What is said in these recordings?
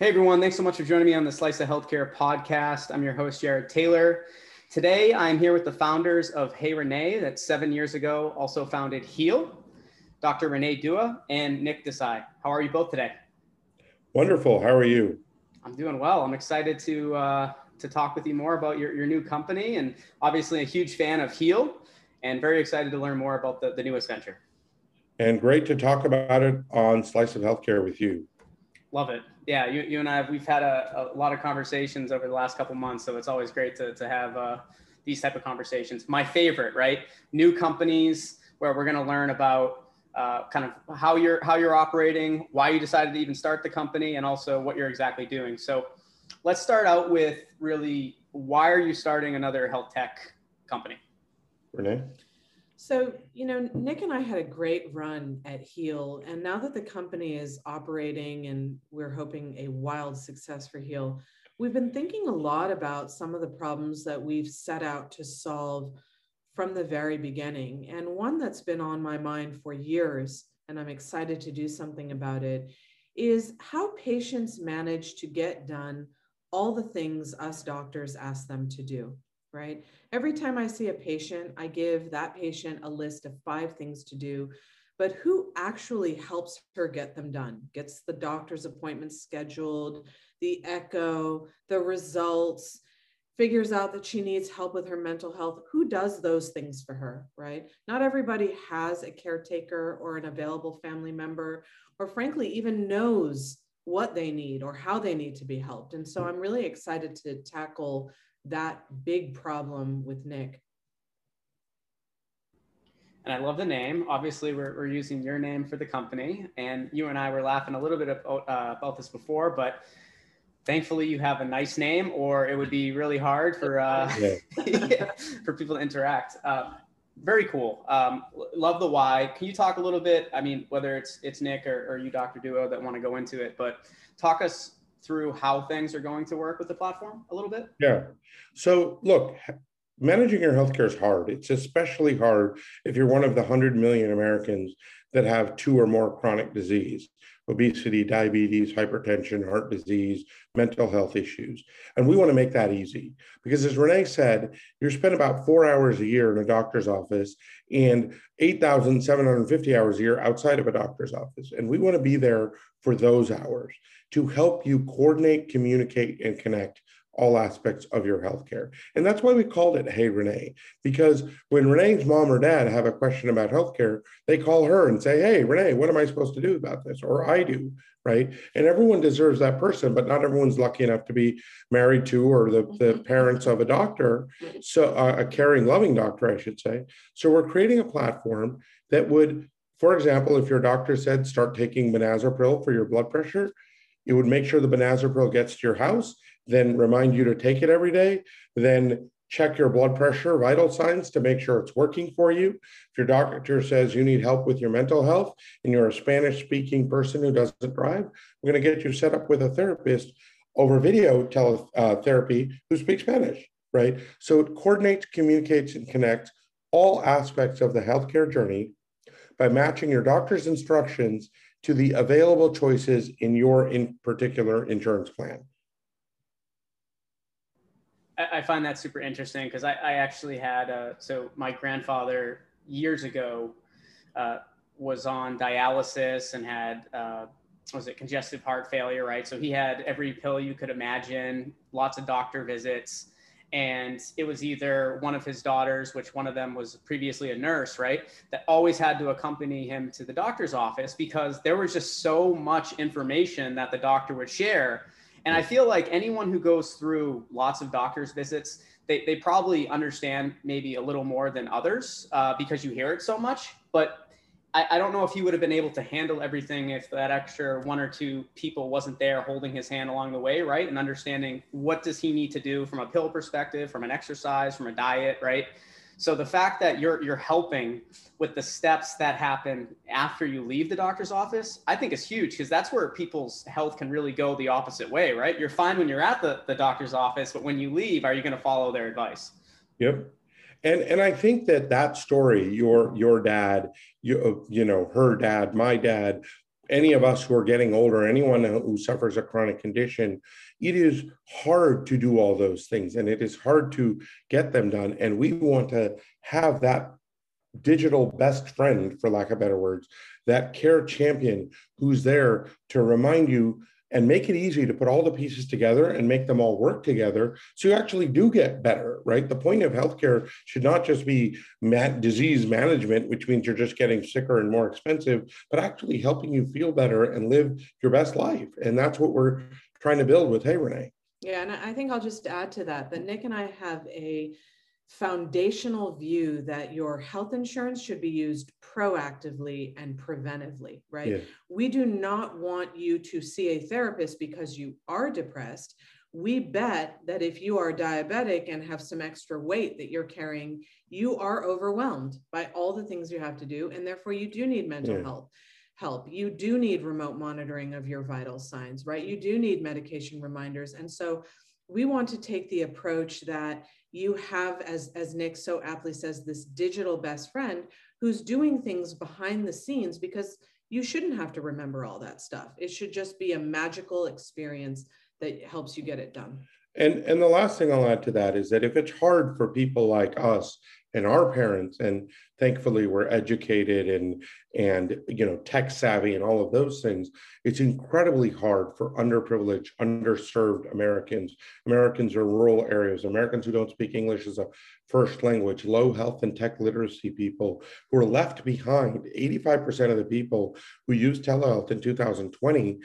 Hey everyone, thanks so much for joining me on the Slice of Healthcare podcast. I'm your host, Jared Taylor. Today I'm here with the founders of Hey Renee, that seven years ago also founded Heal, Dr. Renee Dua and Nick Desai. How are you both today? Wonderful. How are you? I'm doing well. I'm excited to uh, to talk with you more about your, your new company and obviously a huge fan of Heal and very excited to learn more about the, the newest venture. And great to talk about it on Slice of Healthcare with you. Love it. Yeah, you, you and I, have we've had a, a lot of conversations over the last couple months, so it's always great to, to have uh, these type of conversations. My favorite, right? New companies where we're going to learn about uh, kind of how you're how you're operating, why you decided to even start the company, and also what you're exactly doing. So, let's start out with really why are you starting another health tech company? Renee. So, you know, Nick and I had a great run at Heal. And now that the company is operating and we're hoping a wild success for Heal, we've been thinking a lot about some of the problems that we've set out to solve from the very beginning. And one that's been on my mind for years, and I'm excited to do something about it, is how patients manage to get done all the things us doctors ask them to do right? Every time I see a patient, I give that patient a list of five things to do, but who actually helps her get them done? Gets the doctor's appointment scheduled, the echo, the results, figures out that she needs help with her mental health. Who does those things for her, right? Not everybody has a caretaker or an available family member, or frankly, even knows what they need or how they need to be helped. And so I'm really excited to tackle that big problem with Nick. And I love the name. Obviously, we're, we're using your name for the company. And you and I were laughing a little bit about, uh, about this before, but thankfully you have a nice name or it would be really hard for, uh, yeah. for people to interact. Uh, very cool. Um, love the why. Can you talk a little bit? I mean, whether it's it's Nick or, or you, Dr. Dua, that want to go into it, but talk us through how things are going to work with the platform a little bit? Yeah. So, look, managing your healthcare is hard. It's especially hard if you're one of the 100 million Americans that have two or more chronic disease obesity, diabetes, hypertension, heart disease, mental health issues. And we want to make that easy because, as Renee said, you spend about four hours a year in a doctor's office and 8,750 hours a year outside of a doctor's office. And we want to be there for those hours to help you coordinate, communicate, and connect all aspects of your healthcare. And that's why we called it Hey Renee, because when Renee's mom or dad have a question about healthcare, they call her and say, Hey, Renee, what am I supposed to do about this? Or I do, right? And everyone deserves that person, but not everyone's lucky enough to be married to or the, the mm-hmm. parents of a doctor, so uh, a caring, loving doctor, I should say. So we're creating a platform that would, for example, if your doctor said start taking Benazepril for your blood pressure, it would make sure the Benazepril gets to your house, then remind you to take it every day, then check your blood pressure, vital signs to make sure it's working for you. If your doctor says you need help with your mental health and you're a Spanish speaking person who doesn't drive, we're going to get you set up with a therapist over video teletherapy uh, who speaks Spanish, right? So it coordinates, communicates, and connects all aspects of the healthcare journey by matching your doctor's instructions to the available choices in your in particular insurance plan. I find that super interesting because I, I, actually had a, so my grandfather years ago uh, was on dialysis and had uh, was it congestive heart failure, right? So he had every pill you could imagine, lots of doctor visits, and it was either one of his daughters which one of them was previously a nurse right that always had to accompany him to the doctor's office because there was just so much information that the doctor would share and i feel like anyone who goes through lots of doctor's visits they, they probably understand maybe a little more than others uh, because you hear it so much but I, I don't know if he would have been able to handle everything if that extra one or two people wasn't there holding his hand along the way, right? And understanding what does he need to do from a pill perspective, from an exercise, from a diet, right? So the fact that you're you're helping with the steps that happen after you leave the doctor's office, I think is huge because that's where people's health can really go the opposite way, right? You're fine when you're at the, the doctor's office, but when you leave, are you going to follow their advice? Yep and and i think that that story your your dad you, you know her dad my dad any of us who are getting older, anyone who suffers a chronic condition, it is hard to do all those things and it is hard to get them done. And we want to have that digital best friend, for lack of better words, that care champion who's there to remind you and make it easy to put all the pieces together and make them all work together so you actually do get better right? The point of healthcare should not just be disease management which means you're just getting sicker and more expensive but actually helping you feel better and live your best life. And that's what we're trying to build with hey renee. Yeah and i think i'll just add to that that nick and i have a foundational view that your health insurance should be used proactively and preventively, right? Yeah. We do not want you to see a therapist because you are depressed. We bet that if you are diabetic and have some extra weight that you're carrying, you are overwhelmed by all the things you have to do. And therefore, you do need mental yeah. health help. You do need remote monitoring of your vital signs, right? You do need medication reminders. And so we want to take the approach that you have, as, as Nick so aptly says, this digital best friend who's doing things behind the scenes because you shouldn't have to remember all that stuff. It should just be a magical experience that helps you get it done. And and the last thing I'll add to that is that if it's hard for people like us and our parents and thankfully we're educated and and you know tech savvy and all of those things it's incredibly hard for underprivileged underserved americans. Americans in rural areas. Americans who don't speak english as a first language low health and tech literacy people who are left behind. 85% of the people who used telehealth in 2020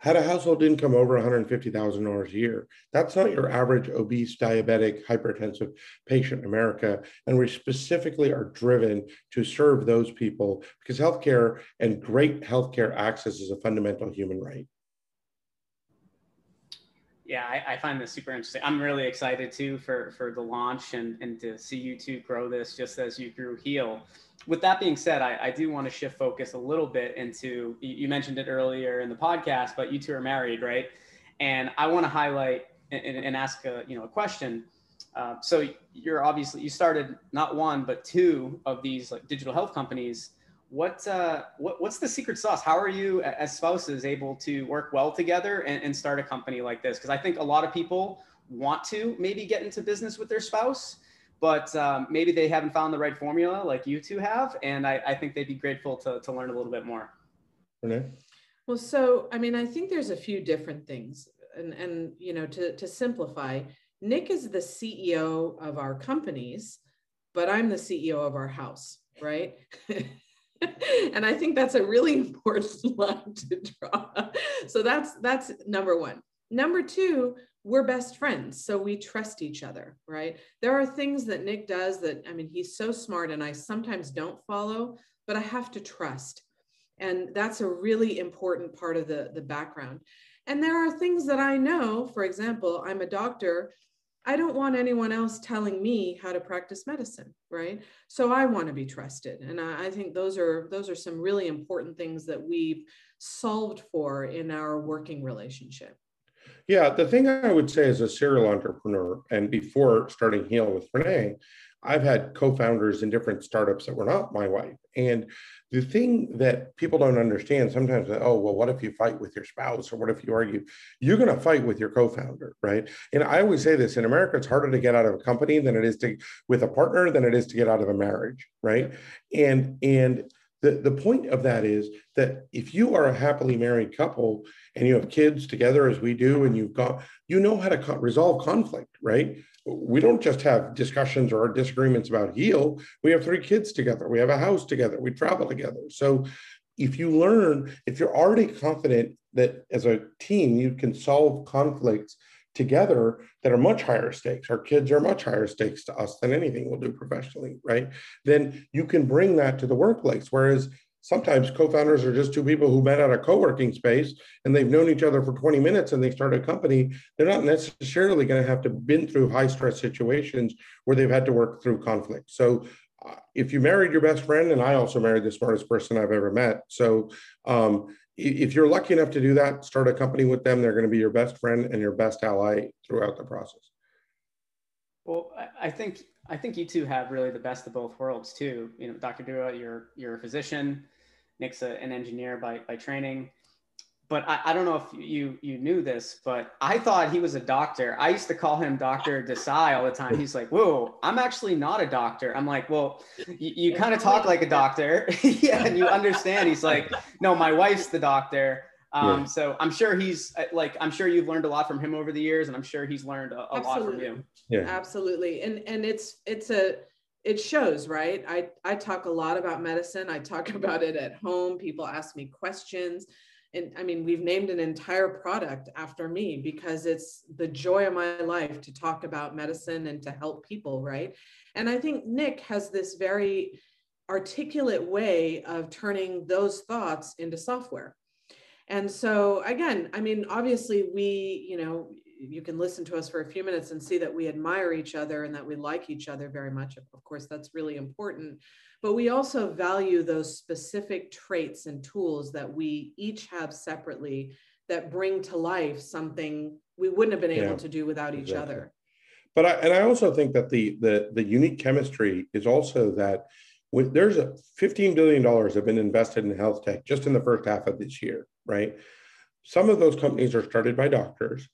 had a household income over $150,000 a year. That's not your average obese, diabetic, hypertensive patient in America. And we specifically are driven to serve those people because healthcare and great healthcare access is a fundamental human right. Yeah, I, I, find this super interesting. I'm really excited too for, for the launch and, and to see you two grow this just as you grew Heal with that being said, I, I, do want to shift focus a little bit into you mentioned it earlier in the podcast, but you two are married, right? And I want to highlight and, and ask a you know a question. Uh, so you're obviously you started not one but two of these like digital health companies. What uh, what what's the secret sauce? How are you as spouses able to work well together and, and start a company like this? Because I think a lot of people want to maybe get into business with their spouse but um, maybe they haven't found the right formula like you two have. And I, I think they'd be grateful to, to learn a little bit more. Renee? Well, so, I mean, I think there's a few different things and, and, you know, to, to simplify, Nick is the CEO of our companies, but I'm the CEO of our house, right? and I think that's a really important line to draw. So that's that's number one. Number two, we're best friends so we trust each other right there are things that nick does that i mean he's so smart and i sometimes don't follow but i have to trust and that's a really important part of the the background and there are things that i know for example i'm a doctor i don't want anyone else telling me how to practice medicine right? So i want to be trusted. And I, I think those are those are some really important things that we've solved for in our working relationship. Yeah, the thing I would say as a serial entrepreneur, and before starting Heal with Renee, I've had co-founders in different startups that were not my wife. And the thing that people don't understand sometimes, oh, well, what if you fight with your spouse or what if you argue? You're going to fight with your co-founder, right? And I always say this in America, it's harder to get out of a company than it is to with a partner than it is to get out of a marriage, right? And and the, the point of that is that if you are a happily married couple and you have kids together as we do and you've got you know how to co- resolve conflict right we don't just have discussions or disagreements about heal we have three kids together we have a house together we travel together so if you learn if you're already confident that as a team you can solve conflicts together that are much higher stakes. Our kids are much higher stakes to us than anything we'll do professionally, right? Then you can bring that to the workplace. Whereas sometimes co-founders are just two people who met at a co-working space and they've known each other for 20 minutes and they start a company they're not necessarily going to have to been through high stress situations where they've had to work through conflict so uh, if you married your best friend and i also married the smartest person i've ever met so um, if you're lucky enough to do that, start a company with them. They're going to be your best friend and your best ally throughout the process. Well, I think I think you two have really the best of both worlds too. You know, Dr. Dua, you're you're a physician. Nick's a, an engineer by, by training but I, I, don't know if you you knew this, but I thought he was a doctor. I used to call him Doctor Desai all the time. He's like, "Whoa, I'm actually not a doctor." I'm like, "Well, you, you kind of talk like a doctor, yeah, and you understand." He's like, "No, my wife's the doctor." Um, yeah. So I'm sure he's uh, like, I'm sure you've learned a lot from him over the years, and I'm sure he's learned a, a lot from you. Yeah, absolutely. And and it's it's a it shows, right? I I talk a lot about medicine. I talk about it at home. People ask me questions and I mean, we've named an entire product after me because it's the joy of my life to talk about medicine and to help people, right? And I think Nick has this very articulate way of turning those thoughts into software. And so, again, I mean, obviously, we, you know, you can listen to us for a few minutes and see that we admire each other and that we like each other very much. Of course, that's really important but we also value those specific traits and tools that we each have separately that bring to life something we wouldn't have been able yeah, to do without exactly. each other but I, and i also think that the the the unique chemistry is also that when there's a 15 billion dollars have been invested in health tech just in the first half of this year right? Some of those companies are started by doctors.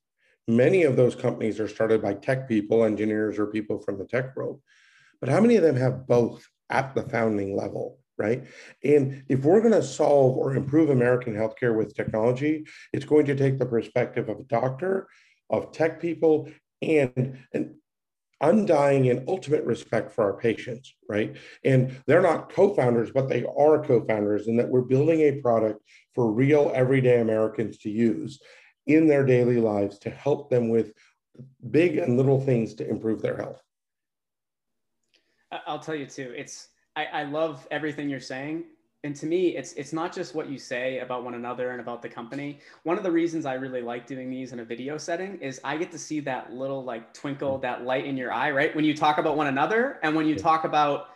Many of those companies are started by tech people engineers or people from the tech world. But how many of them have both at the founding level, right? And if we're going to solve or improve American healthcare with technology, it's going to take the perspective of a doctor, of tech people, and an undying and ultimate respect for our patients, right? And they're not co-founders, but they are co-founders, and that we're building a product for real everyday Americans to use in their daily lives to help them with big and little things to improve their health. I'll tell you too. It's I, I love everything you're saying, and to me, it's it's not just what you say about one another and about the company. One of the reasons I really like doing these in a video setting is I get to see that little like twinkle, that light in your eye, right? When you talk about one another, and when you talk about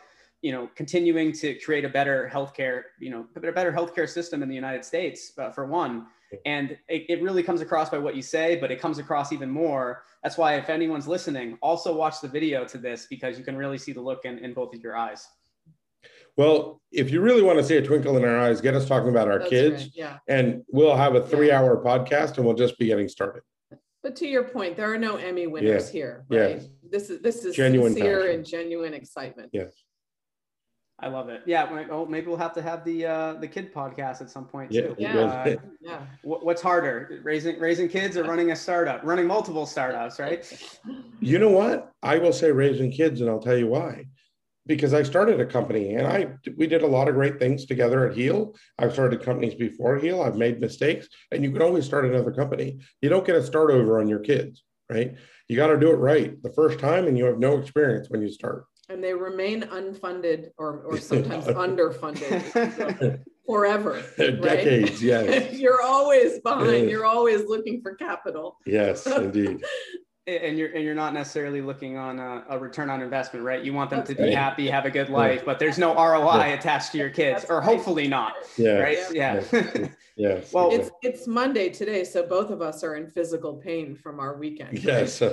you know continuing to create a better healthcare, you know, a better healthcare system in the United States, uh, for one. And it, it really comes across by what you say but it comes across even more. That's why if anyone's listening also watch the video to this because you can really see the look in, in both of your eyes well if you really want to see a twinkle in our eyes get us talking about our that's kids right. yeah. and we'll have a three yeah. hour podcast and we'll just be getting started but to your point there are no emmy winners yeah. here right yeah. this is this is genuine sincere passion. and genuine excitement yes I love it. Yeah. Oh, maybe we'll have to have the uh, the kid podcast at some point too. Yeah. Uh, yeah. What's harder, raising raising kids or running a startup? Running multiple startups, right? You know what? I will say raising kids, and I'll tell you why. Because I started a company, and I we did a lot of great things together at Heal. I've started companies before Heal. I've made mistakes, and you can always start another company. You don't get a start over on your kids, right? You got to do it right the first time, and you have no experience when you start and they remain unfunded or, or sometimes underfunded forever. Right? Decades, yes. you're always behind. Yes. You're always looking for capital. Yes, indeed. And you're and you're not necessarily looking on a, a return on investment, right? You want them That's to be right. happy, have a good life, but there's no ROI yeah. attached to your kids, That's or right. hopefully not. Yeah. Right. Yeah. Yeah. yes. Well, it's it's Monday today, so both of us are in physical pain from our weekend. Yes.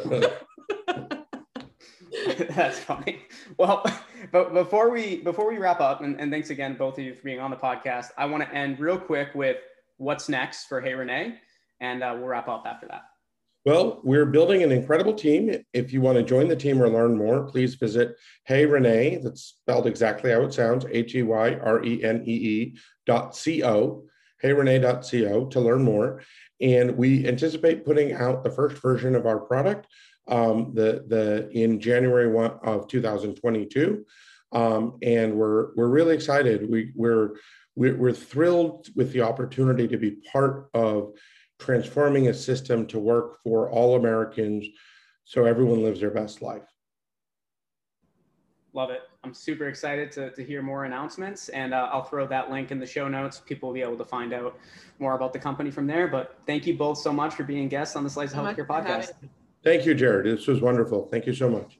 That's funny. Well, but before we before we wrap up, and, and thanks again both of you for being on the podcast. I want to end real quick with what's next for Hey Renee, and uh, we'll wrap up after that. Well, we're building an incredible team. If you want to join the team or learn more, please visit Hey Renee. That's spelled exactly how it sounds: H E Y R E N E E dot C O. HeyRenee.co to learn more. And we anticipate putting out the first version of our product um, the the in January one of 2022, um, and we're we're really excited. We we're we're thrilled with the opportunity to be part of transforming a system to work for all Americans, so everyone lives their best life. Love it. I'm super excited to, to hear more announcements, and uh, I'll throw that link in the show notes. People will be able to find out more about the company from there. But thank you both so much for being guests on the Slice of Healthcare podcast. Thank you, Jared. This was wonderful. Thank you so much.